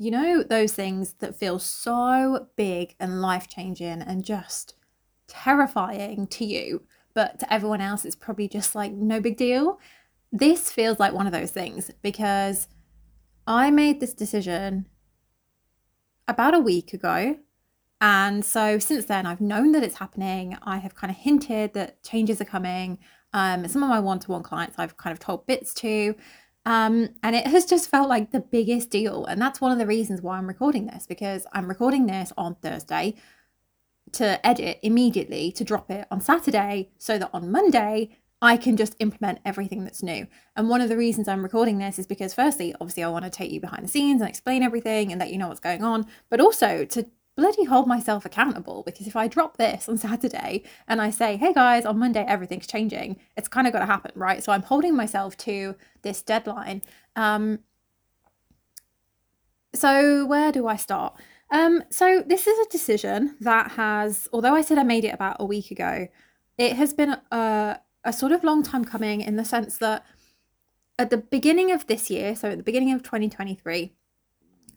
you know, those things that feel so big and life changing and just terrifying to you, but to everyone else, it's probably just like no big deal. This feels like one of those things because I made this decision about a week ago. And so since then, I've known that it's happening. I have kind of hinted that changes are coming. Um, some of my one to one clients I've kind of told bits to. Um, and it has just felt like the biggest deal. And that's one of the reasons why I'm recording this because I'm recording this on Thursday to edit immediately to drop it on Saturday so that on Monday I can just implement everything that's new. And one of the reasons I'm recording this is because, firstly, obviously, I want to take you behind the scenes and explain everything and let you know what's going on, but also to bloody hold myself accountable because if I drop this on Saturday and I say, hey guys, on Monday everything's changing, it's kind of got to happen, right? So I'm holding myself to this deadline. Um, so where do I start? Um, so this is a decision that has, although I said I made it about a week ago, it has been a, a sort of long time coming in the sense that at the beginning of this year, so at the beginning of 2023,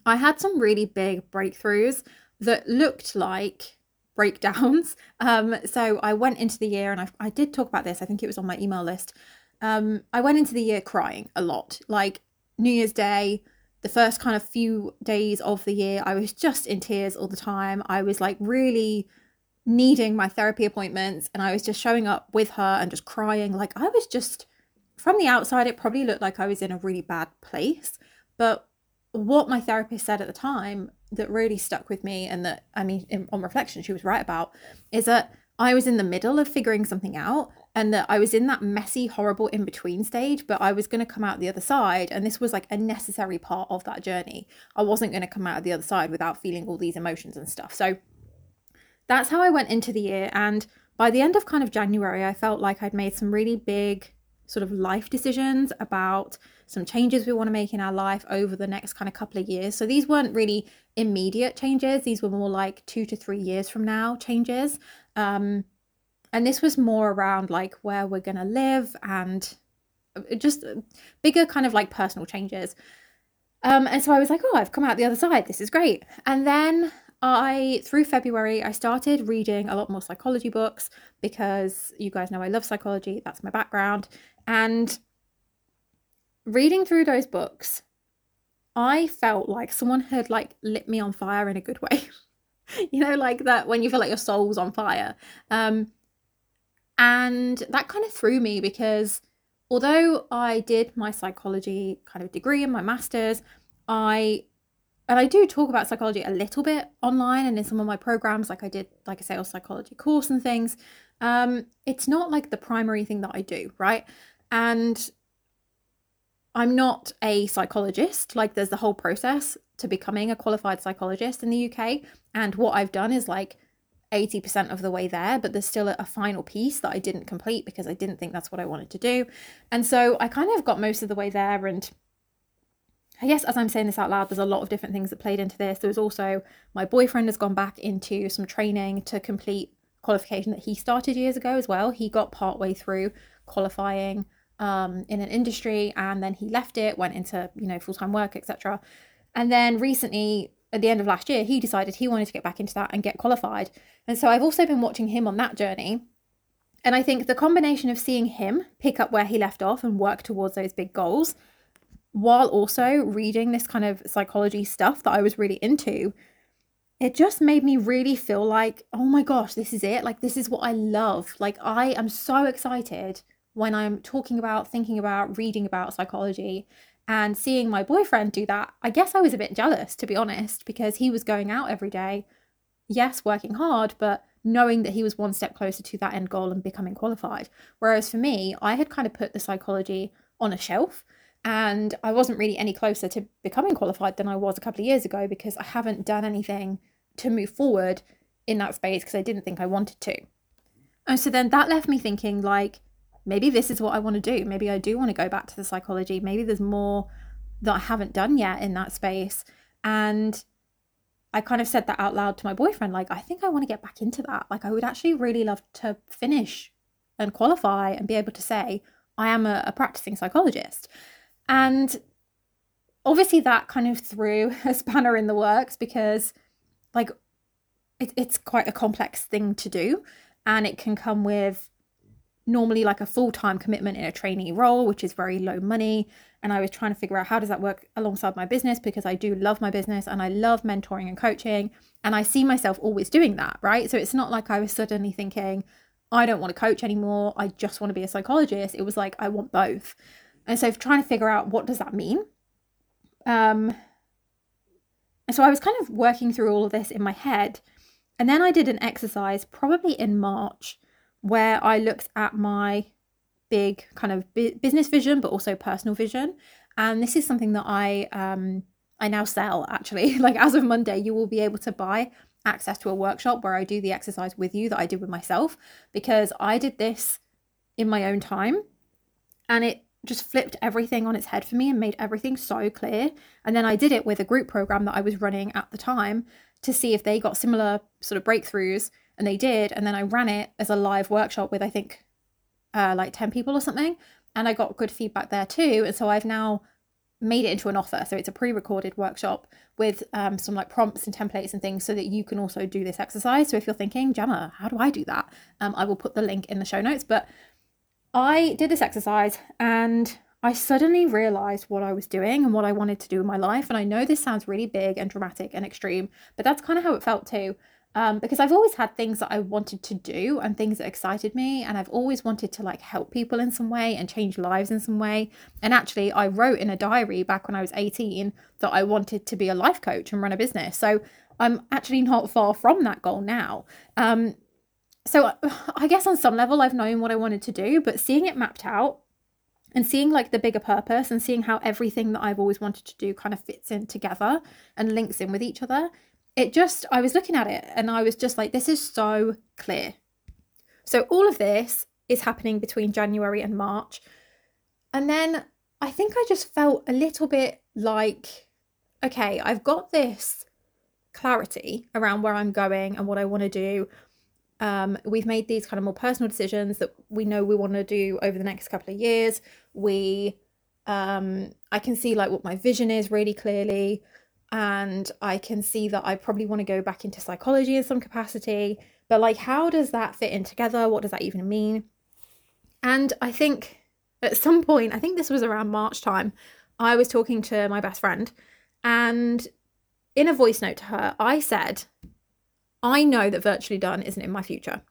I had some really big breakthroughs that looked like breakdowns. Um, so I went into the year, and I, I did talk about this, I think it was on my email list. Um, I went into the year crying a lot. Like New Year's Day, the first kind of few days of the year, I was just in tears all the time. I was like really needing my therapy appointments, and I was just showing up with her and just crying. Like I was just, from the outside, it probably looked like I was in a really bad place. But what my therapist said at the time that really stuck with me and that i mean in, on reflection she was right about is that i was in the middle of figuring something out and that i was in that messy horrible in between stage but i was going to come out the other side and this was like a necessary part of that journey. I wasn't going to come out of the other side without feeling all these emotions and stuff. So that's how i went into the year and by the end of kind of january i felt like i'd made some really big sort of life decisions about some changes we want to make in our life over the next kind of couple of years. So these weren't really immediate changes, these were more like two to three years from now changes. Um, and this was more around like where we're going to live and uh, just bigger kind of like personal changes. Um, and so I was like, oh, I've come out the other side. This is great. And then I, through February, I started reading a lot more psychology books because you guys know I love psychology. That's my background. And reading through those books, I felt like someone had like lit me on fire in a good way. you know, like that when you feel like your soul's on fire. Um, and that kind of threw me because although I did my psychology kind of degree and my master's, I and I do talk about psychology a little bit online and in some of my programs, like I did like a sales psychology course and things. Um, it's not like the primary thing that I do, right? And I'm not a psychologist. Like, there's the whole process to becoming a qualified psychologist in the UK. And what I've done is like 80% of the way there, but there's still a, final piece that I didn't complete because I didn't think that's what I wanted to do. And so I kind of got most of the way there. And I guess as I'm saying this out loud, there's a lot of different things that played into this. There was also my boyfriend has gone back into some training to complete qualification that he started years ago as well. He got partway through qualifying um, in an industry and then he left it, went into, you know, full time work, etc. And then recently, at the end of last year, he decided he wanted to get back into that and get qualified. And so I've also been watching him on that journey. And I think the combination of seeing him pick up where he left off and work towards those big goals, while also reading this kind of psychology stuff that I was really into, it just made me really feel like, oh my gosh, this is it. Like, this is what I love. Like, I am so excited when I'm talking about, thinking about, reading about psychology and seeing my boyfriend do that, I guess I was a bit jealous, to be honest, because he was going out every day, yes, working hard, but knowing that he was one step closer to that end goal and becoming qualified. Whereas for me, I had kind of put the psychology on a shelf and I wasn't really any closer to becoming qualified than I was a couple of years ago because I haven't done anything to move forward in that space because I didn't think I wanted to. And so then that left me thinking, like, maybe this is what I want to do. Maybe I do want to go back to the psychology. Maybe there's more that I haven't done yet in that space. And I kind of said that out loud to my boyfriend like, I think I want to get back into that. Like, I would actually really love to finish and qualify and be able to say, I am a, a practicing psychologist. And obviously that kind of threw a spanner in the works because like it, it's quite a complex thing to do and it can come with normally like a full-time commitment in a trainee role which is very low money. And i was trying to figure out how does that work alongside my business because i do love my business and i love mentoring and coaching. And i see myself always doing that right? So it's not like i was suddenly thinking i don't want to coach anymore. I just want to be a psychologist. It was like i want both. And so trying to figure out what does that mean? Um and so i was kind of working through all of this in my head. And then i did an exercise probably in march where I looked at my big kind of business vision, but also personal vision. And this is something that I um, I now sell actually. like as of Monday, you will be able to buy access to a workshop where I do the exercise with you that I did with myself because I did this in my own time and it just flipped everything on its head for me and made everything so clear. And then I did it with a group program that I was running at the time to see if they got similar sort of breakthroughs and they did and then i ran it as a live workshop with i think uh, like 10 people or something. And i got good feedback there too and so i've now made it into an offer. So it's a pre-recorded workshop with um, some like prompts and templates and things so that you can also do this exercise. So if you're thinking gemma how do i do that? Um, i will put the link in the show notes. But i did this exercise and I suddenly realized what I was doing and what I wanted to do in my life. And I know this sounds really big and dramatic and extreme, but that's kind of how it felt too um, because I've always had things that I wanted to do and things that excited me, and I've always wanted to like help people in some way and change lives in some way. And actually, I wrote in a diary back when I was 18 that I wanted to be a life coach and run a business. So I'm actually not far from that goal now. Um, so I guess on some level, I've known what I wanted to do, but seeing it mapped out and seeing like the bigger purpose and seeing how everything that I've always wanted to do kind of fits in together and links in with each other it just, I was looking at it and I was just like, this is so clear. So all of this is happening between January and March. And then I think I just felt a little bit like, okay, I've got this clarity around where I'm going and what I want to do. Um, we've made these kind of more personal decisions that we know we want to do over the next couple of years. We, um, I can see like what my vision is really clearly and I can see that I probably want to go back into psychology in some capacity. But like, how does that fit in together? What does that even mean? And I think at some point, I think this was around March time, I was talking to my best friend, and in a voice note to her, I said, I know that virtually done isn't in my future.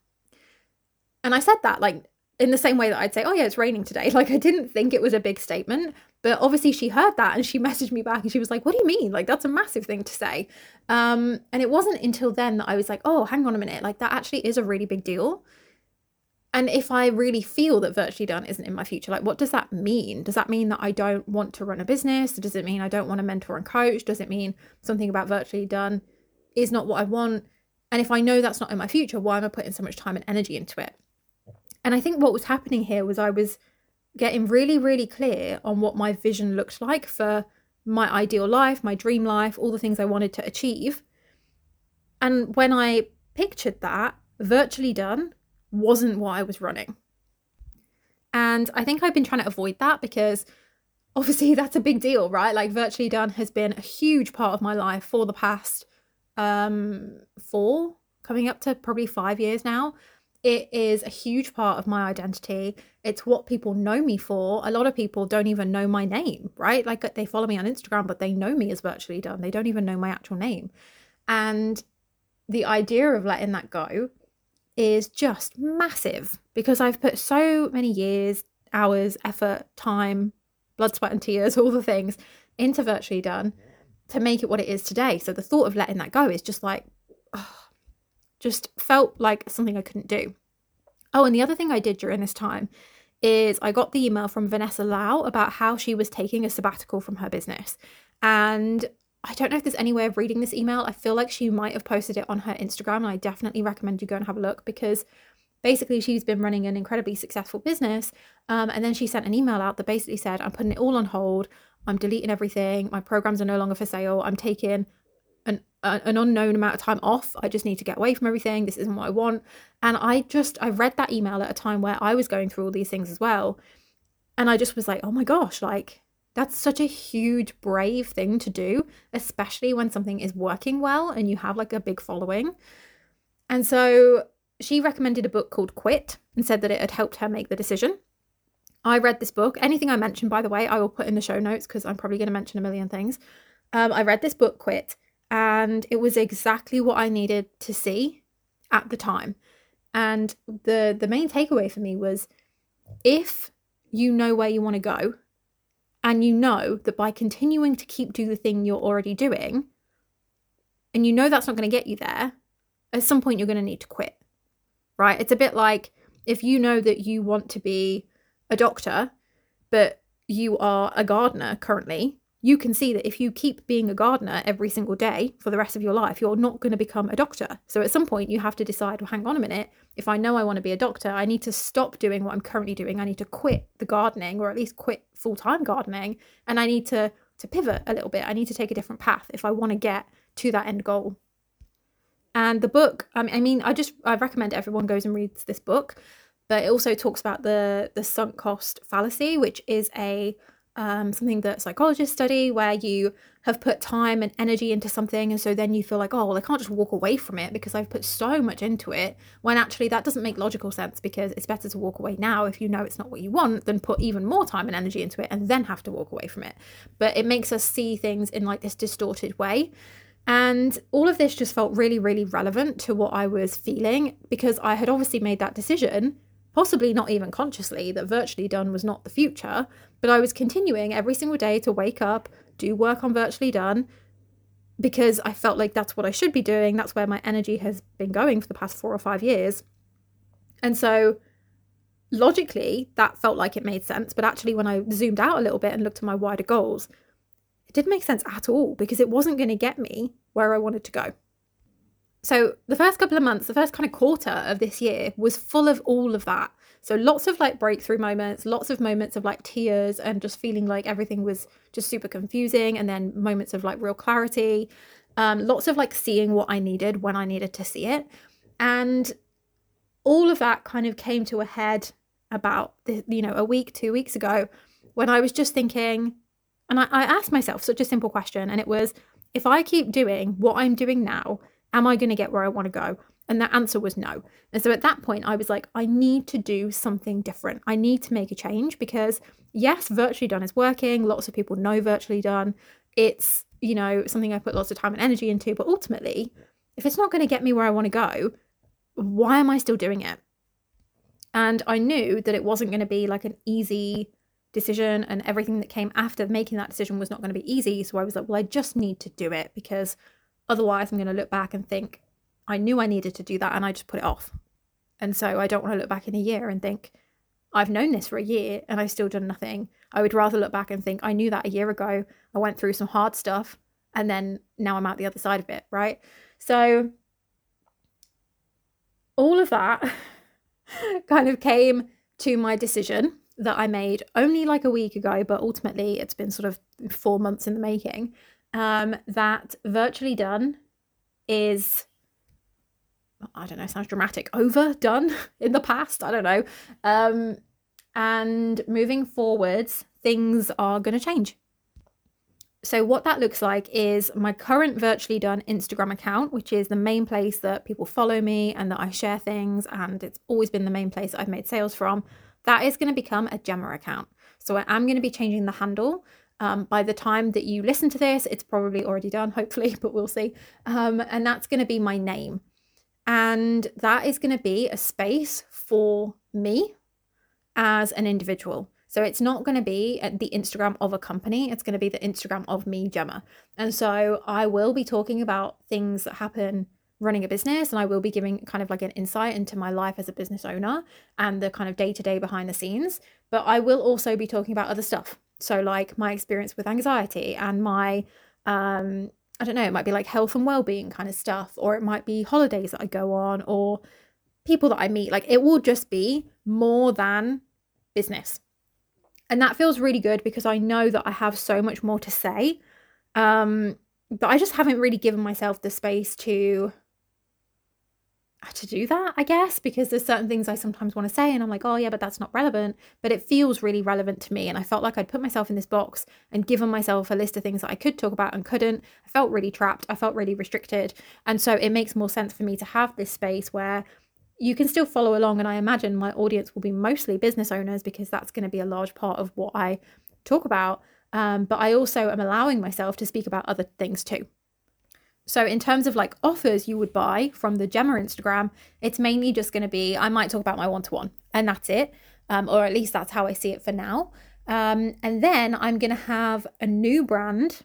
And I said that like in the same way that I'd say, oh yeah, it's raining today. Like I didn't think it was a big statement, but obviously she heard that and she messaged me back and she was like, what do you mean? Like that's a massive thing to say. Um, and it wasn't until then that I was like, oh, hang on a minute. Like that actually is a really big deal. And if I really feel that virtually done isn't in my future, like what does that mean? Does that mean that I don't want to run a business? Does it mean I don't want to mentor and coach? Does it mean something about virtually done is not what I want? And if I know that's not in my future, why am I putting so much time and energy into it? And I think what was happening here was I was getting really, really clear on what my vision looked like for my ideal life, my dream life, all the things I wanted to achieve. And when I pictured that, virtually done wasn't what I was running. And I think I've been trying to avoid that because obviously that's a big deal, right? Like virtually done has been a huge part of my life for the past um 4 coming up to probably 5 years now it is a huge part of my identity. It's what people know me for. A lot of people don't even know my name, right? Like they follow me on Instagram, but they know me as virtually done. They don't even know my actual name. And the idea of letting that go is just massive because I've put so many years, hours, effort, time, blood, sweat, and tears, all the things into virtually done to make it what it is today. So the thought of letting that go is just like, oh, just felt like something I couldn't do. Oh, and the other thing I did during this time is I got the email from Vanessa Lau about how she was taking a sabbatical from her business. And I don't know if there's any way of reading this email. I feel like she might have posted it on her Instagram, and I definitely recommend you go and have a look because basically she's been running an incredibly successful business. Um, and then she sent an email out that basically said, I'm putting it all on hold. I'm deleting everything. My programs are no longer for sale. I'm taking an an unknown amount of time off. I just need to get away from everything. This isn't what I want. And I just, I read that email at a time where I was going through all these things as well. And I just was like, oh my gosh, like, That's such a huge, brave thing to do, especially when something is working well and you have like a big following. And so she recommended a book called Quit and said that it had helped her make the decision. I read this book. Anything I mention, by the way, I will put in the show notes because I'm probably going to mention a million things. Um, I read this book, Quit, and it was exactly what I needed to see at the time. And the the main takeaway for me was if you know where you want to go and you know that by continuing to keep do the thing you're already doing and you know that's not going to get you there, at some point you're going to need to quit. Right? It's a bit like if you know that you want to be a doctor, but you are a gardener currently, you can see that if you keep being a gardener every single day for the rest of your life, you're not going to become a doctor. So at some point, you have to decide well, hang on a minute, if I know I want to be a doctor, I need to stop doing what I'm currently doing. I need to quit the gardening or at least quit full time gardening. And I need to, to pivot a little bit. I need to take a different path if I want to get to that end goal. And the book, I mean, I just I recommend everyone goes and reads this book but it also talks about the the sunk cost fallacy, which is a um, something that psychologists study where you have put time and energy into something and so then you feel like oh well i can't just walk away from it because i've put so much into it when actually that doesn't make logical sense because it's better to walk away now if you know it's not what you want than put even more time and energy into it and then have to walk away from it. But it makes us see things in like this distorted way. And all of this just felt really really relevant to what i was feeling because i had obviously made that decision possibly not even consciously, that virtually done was not the future, but I was continuing every single day to wake up, do work on virtually done, because I felt like that's what I should be doing. That's where my energy has been going for the past four or five years. And so logically, that felt like it made sense. But actually, when I zoomed out a little bit and looked at my wider goals, it didn't make sense at all because it wasn't going to get me where I wanted to go. So the first couple of months, the first kind of quarter of this year was full of all of that. So lots of like breakthrough moments, lots of moments of like tears and just feeling like everything was just super confusing, and then moments of like real clarity. Um, lots of like seeing what I needed when I needed to see it, and all of that kind of came to a head about the, you know a week, two weeks ago, when I was just thinking, and I, I asked myself such a simple question, and it was, if I keep doing what I'm doing now Am I going to get where I want to go? And that answer was no. And so at that point, I was like, I need to do something different. I need to make a change because, yes, virtually done is working. Lots of people know virtually done. It's, you know, something I put lots of time and energy into. But ultimately, if it's not going to get me where I want to go, why am I still doing it? And I knew that it wasn't going to be like an easy decision, and everything that came after making that decision was not going to be easy. So I was like, well, I just need to do it because Otherwise, I'm going to look back and think, I knew I needed to do that and I just put it off. And so I don't want to look back in a year and think, I've known this for a year and I've still done nothing. I would rather look back and think, I knew that a year ago. I went through some hard stuff and then now I'm out the other side of it, right? So all of that kind of came to my decision that I made only like a week ago, but ultimately it's been sort of four months in the making um, that virtually done is I don't know, sounds dramatic, overdone in the past. I don't know. Um, and moving forwards, things are going to change. So, what that looks like is my current virtually done Instagram account, which is the main place that people follow me and that I share things, and it's always been the main place I've made sales from. That is going to become a Gemma account. So, I am going to be changing the handle um, by the time that you listen to this, it's probably already done, hopefully, but we'll see. Um, and that's going to be my name. And that is going to be a space for me as an individual. So it's not going to be the Instagram of a company, it's going to be the Instagram of me, Gemma. And so I will be talking about things that happen running a business and I will be giving kind of like an insight into my life as a business owner and the kind of day to day behind the scenes. But I will also be talking about other stuff. So, like my experience with anxiety and my, um, I don't know, it might be like health and well being kind of stuff, or it might be holidays that I go on, or people that I meet. Like, it will just be more than business. And that feels really good because I know that I have so much more to say. Um, but I just haven't really given myself the space to to do that, I guess, because there's certain things I sometimes want to say and I'm like, oh yeah, but that's not relevant. But it feels really relevant to me. And I felt like I'd put myself in this box and given myself a list of things that I could talk about and couldn't. I felt really trapped. I felt really restricted. And so it makes more sense for me to have this space where you can still follow along. And I imagine my audience will be mostly business owners because that's going to be a large part of what I talk about. Um, but I also am allowing myself to speak about other things too. So, in terms of like offers you would buy from the Gemma Instagram, it's mainly just going to be I might talk about my one to one, and that's it. Um, or at least that's how I see it for now. Um, and then I'm going to have a new brand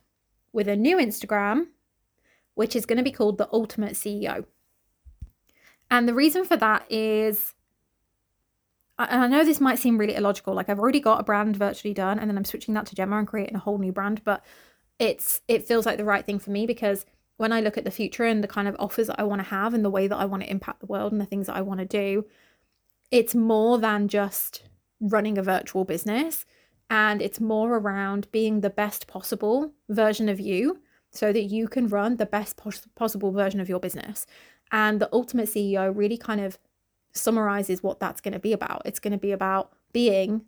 with a new Instagram, which is going to be called The Ultimate CEO. And the reason for that is, and I know this might seem really illogical. Like I've already got a brand virtually done, and then I'm switching that to Gemma and creating a whole new brand. But it's it feels like the right thing for me because when I look at the future and the kind of offers that I want to have and the way that I want to impact the world and the things that I want to do, it's more than just running a virtual business. And it's more around being the best possible version of you so that you can run the best pos- possible version of your business. And the ultimate CEO really kind of summarizes what that's going to be about. It's going to be about being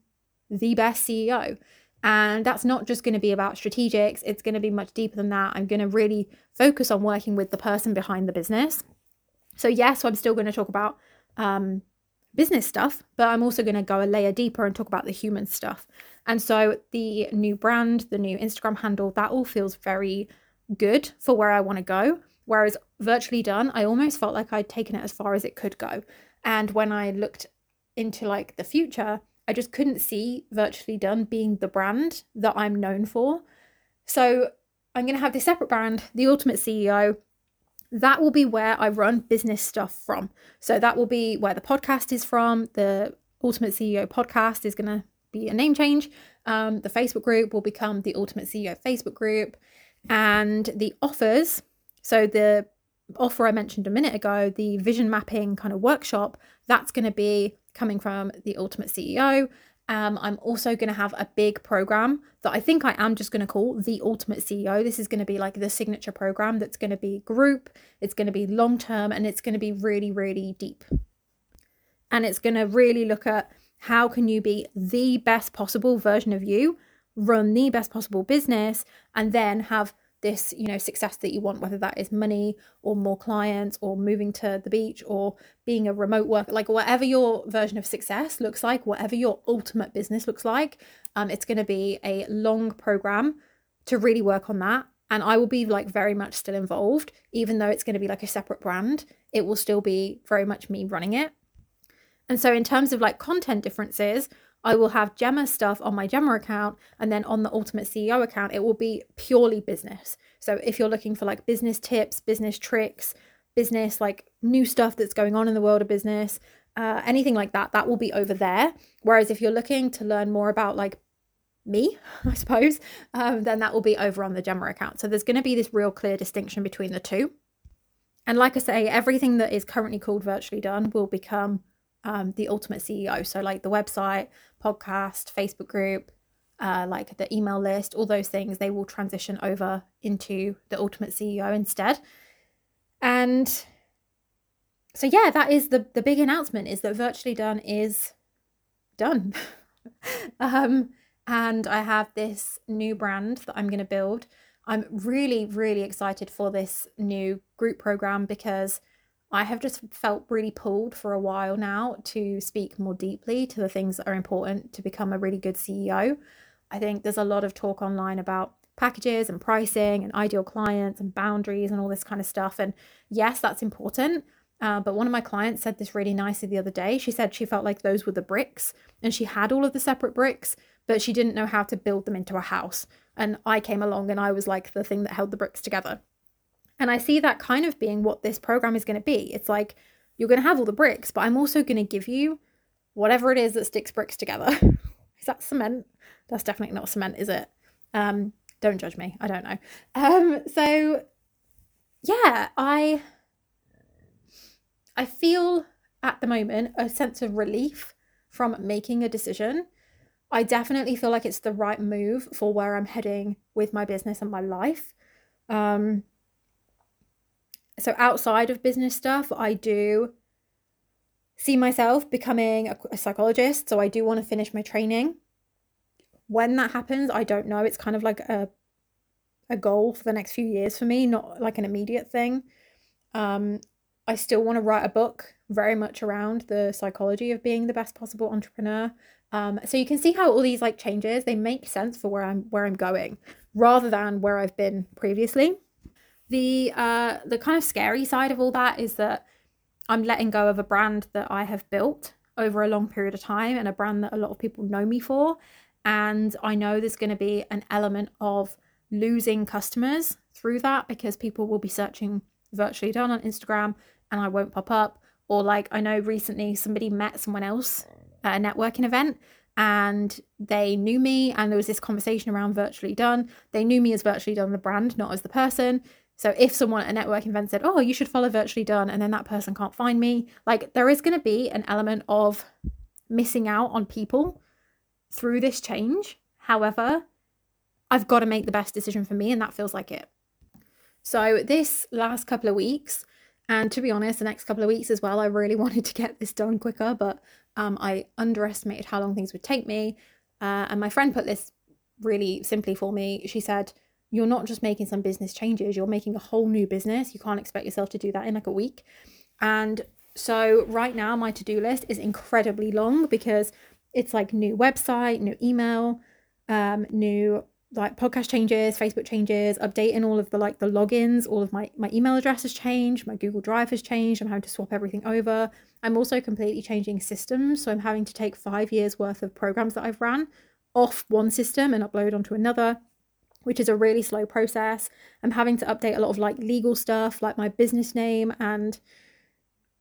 the best CEO. And that's not just going to be about strategics, it's going to be much deeper than that. I'm going to really focus on working with the person behind the business. So, yes, I'm still going to talk about um, business stuff, but I'm also going to go a layer deeper and talk about the human stuff. And so, the new brand, the new Instagram handle, that all feels very good for where I want to go. Whereas virtually done, I almost felt like I'd taken it as far as it could go. And when I looked into like the future, I just couldn't see virtually done being the brand that I'm known for. So I'm going to have this separate brand, the Ultimate CEO. That will be where I run business stuff from. So that will be where the podcast is from. The Ultimate CEO podcast is going to be a name change. Um, the Facebook group will become the Ultimate CEO Facebook group. And the offers, so the offer I mentioned a minute ago, the vision mapping kind of workshop, that's going to be coming from the Ultimate CEO. Um, I'm also going to have a big program that I think I am just going to call the Ultimate CEO. This is going to be like the signature program that's going to be group, it's going to be long term, and it's going to be really, really deep. And it's going to really look at how can you be the best possible version of you, run the best possible business, and then have this you know success that you want whether that is money or more clients or moving to the beach or being a remote worker like whatever your version of success looks like whatever your ultimate business looks like um, it's going to be a long program to really work on that. And i will be like very much still involved. Even though it's going to be like a separate brand it will still be very much me running it. And so in terms of like content differences I will have Gemma stuff on my Gemma account, and then on the Ultimate CEO account, it will be purely business. So if you're looking for like business tips, business tricks, business like new stuff that's going on in the world of business, uh, anything like that, that will be over there. Whereas if you're looking to learn more about like me, I suppose, um, then that will be over on the Gemma account. So there's going to be this real clear distinction between the two. And like I say, everything that is currently called virtually done will become um, the ultimate CEO. So, like the website, podcast, Facebook group, uh, like the email list, all those things, they will transition over into the ultimate CEO instead. And so, yeah, that is the the big announcement: is that virtually done is done. um, and I have this new brand that I'm going to build. I'm really, really excited for this new group program because I have just felt really pulled for a while now to speak more deeply to the things that are important to become a really good CEO. I think there's a lot of talk online about packages and pricing and ideal clients and boundaries and all this kind of stuff. And yes, that's important. Uh, but one of my clients said this really nicely the other day. She said she felt like those were the bricks and she had all of the separate bricks, but she didn't know how to build them into a house. And I came along and I was like the thing that held the bricks together. And I see that kind of being what this program is going to be. It's like you're going to have all the bricks, but I'm also going to give you whatever it is that sticks bricks together. is that cement? That's definitely not cement, is it? Um, don't judge me. I don't know. Um, so yeah, I I feel at the moment a sense of relief from making a decision. I definitely feel like it's the right move for where I'm heading with my business and my life. Um, so outside of business stuff, I do see myself becoming a, a psychologist. So I do want to finish my training. When that happens, I don't know. It's kind of like a a goal for the next few years for me, not like an immediate thing. Um, I still want to write a book very much around the psychology of being the best possible entrepreneur. Um, so you can see how all these like changes they make sense for where I'm where I'm going rather than where I've been previously. The uh, the kind of scary side of all that is that I'm letting go of a brand that I have built over a long period of time and a brand that a lot of people know me for. And I know there's going to be an element of losing customers through that because people will be searching virtually done on Instagram and I won't pop up. Or like I know recently somebody met someone else at a networking event and they knew me and there was this conversation around virtually done. They knew me as virtually done the brand, not as the person. So if someone at a networking event said, "Oh, you should follow virtually done," and then that person can't find me, like there is going to be an element of missing out on people through this change. However, I've got to make the best decision for me, and that feels like it. So, this last couple of weeks, and to be honest, the next couple of weeks as well, I really wanted to get this done quicker, but um, I underestimated how long things would take me. Uh, and my friend put this really simply for me. She said, You're not just making some business changes, you're making a whole new business. You can't expect yourself to do that in like a week. And so, right now, my to do list is incredibly long because it's like new website, new email, um, new like podcast changes, Facebook changes, updating all of the like the logins, all of my my email address has changed, my Google Drive has changed. I'm having to swap everything over. I'm also completely changing systems, so I'm having to take 5 years worth of programs that I've ran off one system and upload onto another, which is a really slow process. I'm having to update a lot of like legal stuff, like my business name and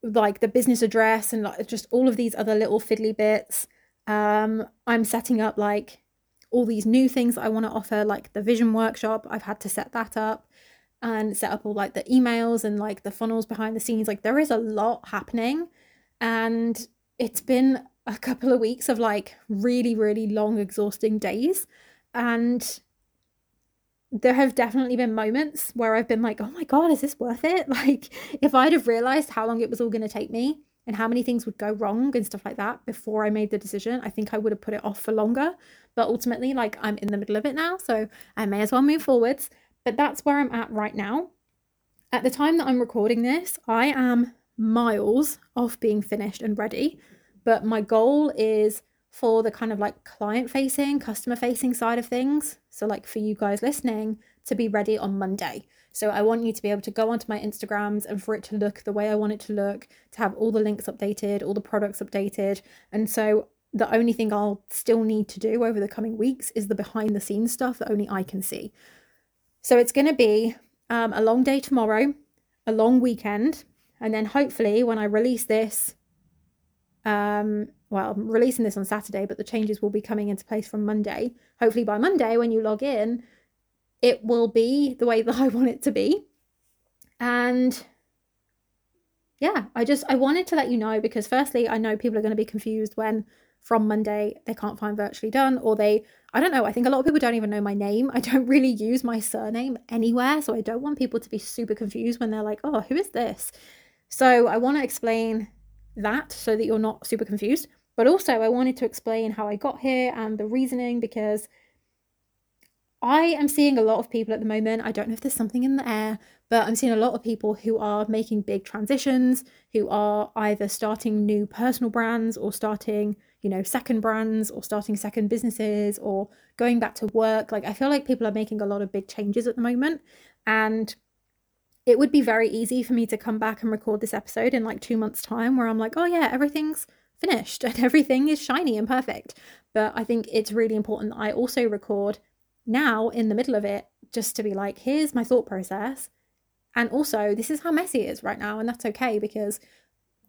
like the business address and like just all of these other little fiddly bits. Um, I'm setting up like all these new things I want to offer, like the vision workshop. I've had to set that up and set up all like the emails and like the funnels behind the scenes. Like there is a lot happening. And it's been a couple of weeks of like really, really long, exhausting days. And there have definitely been moments where I've been like, oh my God, is this worth it? Like, if I'd have realized how long it was all going to take me and how many things would go wrong and stuff like that before I made the decision, I think I would have put it off for longer. But ultimately, like I'm in the middle of it now, so I may as well move forwards. But that's where I'm at right now. At the time that I'm recording this, I am miles off being finished and ready. But my goal is for the kind of like client facing, customer facing side of things. So, like for you guys listening, to be ready on Monday. So, I want you to be able to go onto my Instagrams and for it to look the way I want it to look, to have all the links updated, all the products updated. And so, the only thing I'll still need to do over the coming weeks is the behind the scenes stuff that only I can see. So it's going to be um, a long day tomorrow, a long weekend, and then hopefully when I release this, um, well, I'm releasing this on Saturday, but the changes will be coming into place from Monday. Hopefully by Monday, when you log in, it will be the way that I want it to be. And yeah, I just I wanted to let you know because firstly, I know people are going to be confused when from Monday they can't find virtually done or they I don't know, I think a lot of people don't even know my name. I don't really use my surname anywhere, so I don't want people to be super confused when they're like, "Oh, who is this?" So, I want to explain that so that you're not super confused. But also, I wanted to explain how I got here and the reasoning because I am seeing a lot of people at the moment. I don't know if there's something in the air, but I'm seeing a lot of people who are making big transitions, who are either starting new personal brands or starting, you know, second brands or starting second businesses or going back to work. Like, I feel like people are making a lot of big changes at the moment. And it would be very easy for me to come back and record this episode in like two months' time where I'm like, oh, yeah, everything's finished and everything is shiny and perfect. But I think it's really important that I also record now in the middle of it just to be like, here's my thought process. And also, this is how messy it is right now. And that's okay because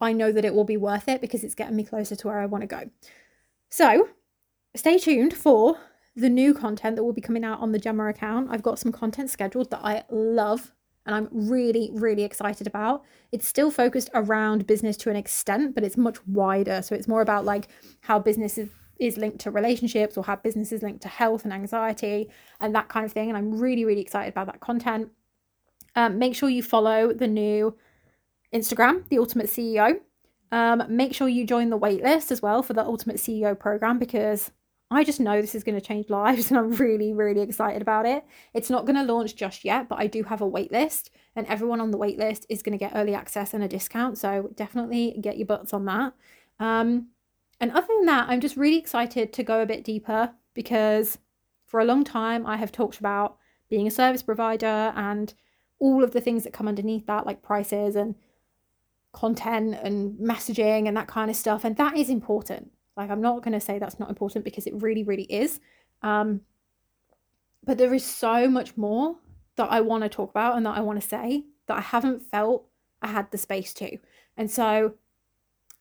I know that it will be worth it because it's getting me closer to where I want to go. So, stay tuned for the new content that will be coming out on the Gemma account. I've got some content scheduled that I love and I'm really, really excited about. It's still focused around business to an extent, but it's much wider. So, it's more about like how business is is linked to relationships or how business is linked to health and anxiety and that kind of thing. And I'm really, really excited about that content. Um, make sure you follow the new Instagram, The Ultimate CEO. Um, make sure you join the waitlist as well for the Ultimate CEO program because I just know this is going to change lives and I'm really, really excited about it. It's not going to launch just yet, but I do have a waitlist and everyone on the waitlist is going to get early access and a discount. So definitely get your butts on that. Um, and other than that, I'm just really excited to go a bit deeper because for a long time I have talked about being a service provider and all of the things that come underneath that, like prices and content and messaging and that kind of stuff. And that is important. Like, I'm not going to say that's not important because it really, really is. Um, but there is so much more that I want to talk about and that I want to say that I haven't felt I had the space to. And so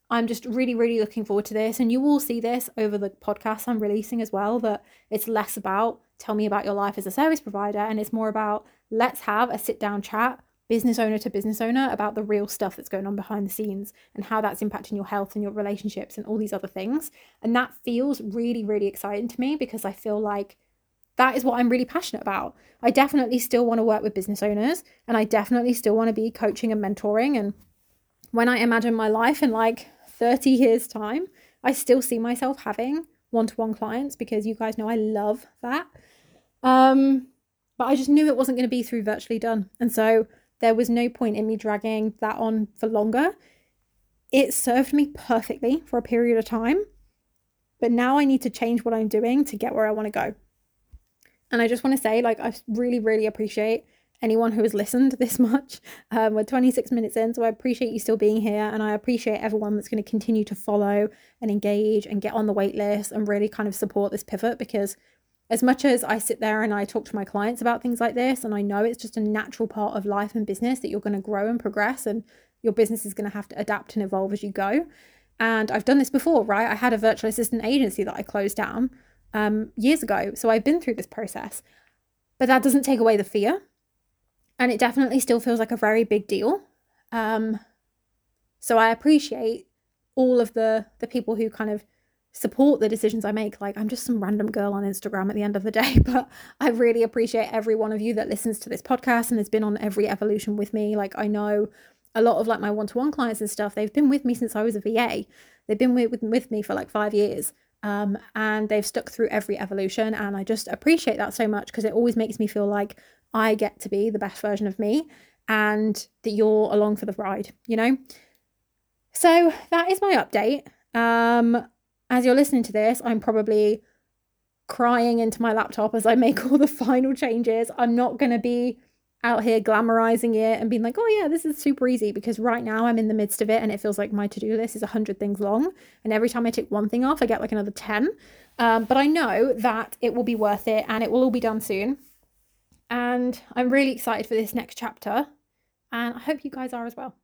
I'm just really, really looking forward to this. And you will see this over the podcast I'm releasing as well that it's less about tell me about your life as a service provider and it's more about let's have a sit down chat business owner to business owner about the real stuff that's going on behind the scenes and how that's impacting your health and your relationships and all these other things. And that feels really, really exciting to me because I feel like that is what I'm really passionate about. I definitely still want to work with business owners and I definitely still want to be coaching and mentoring. And when I imagine my life in like 30 years' time, I still see myself having one to one clients because you guys know I love that. Um, but I just knew it wasn't going to be through virtually done. And so there was no point in me dragging that on for longer. It served me perfectly for a period of time, but now I need to change what I'm doing to get where I want to go. And I just want to say, like, I really, really appreciate anyone who has listened this much. Um, we're 26 minutes in, so I appreciate you still being here, and I appreciate everyone that's going to continue to follow and engage and get on the wait list and really kind of support this pivot because as much as I sit there and I talk to my clients about things like this, and I know it's just a natural part of life and business that you're going to grow and progress, and your business is going to have to adapt and evolve as you go. And I've done this before, right? I had a virtual assistant agency that I closed down um, years ago. So I've been through this process. But that doesn't take away the fear. And it definitely still feels like a very big deal. Um, so I appreciate all of the the people who kind of support the decisions I make. Like, I'm just some random girl on Instagram at the end of the day, but I really appreciate every one of you that listens to this podcast and has been on every evolution with me. Like, I know a lot of like my one to one clients and stuff, they've been with me since I was a VA. They've been with, with me for like five years. Um, and they've stuck through every evolution. And I just appreciate that so much because it always makes me feel like I get to be the best version of me and that you're along for the ride, you know? So that is my update. Um, as you're listening to this, I'm probably crying into my laptop as I make all the final changes. I'm not going to be out here glamorizing it and being like, oh, yeah, this is super easy because right now I'm in the midst of it and it feels like my to do list is 100 things long. And every time I take one thing off, I get like another 10. Um, but I know that it will be worth it and it will all be done soon. And I'm really excited for this next chapter. And I hope you guys are as well.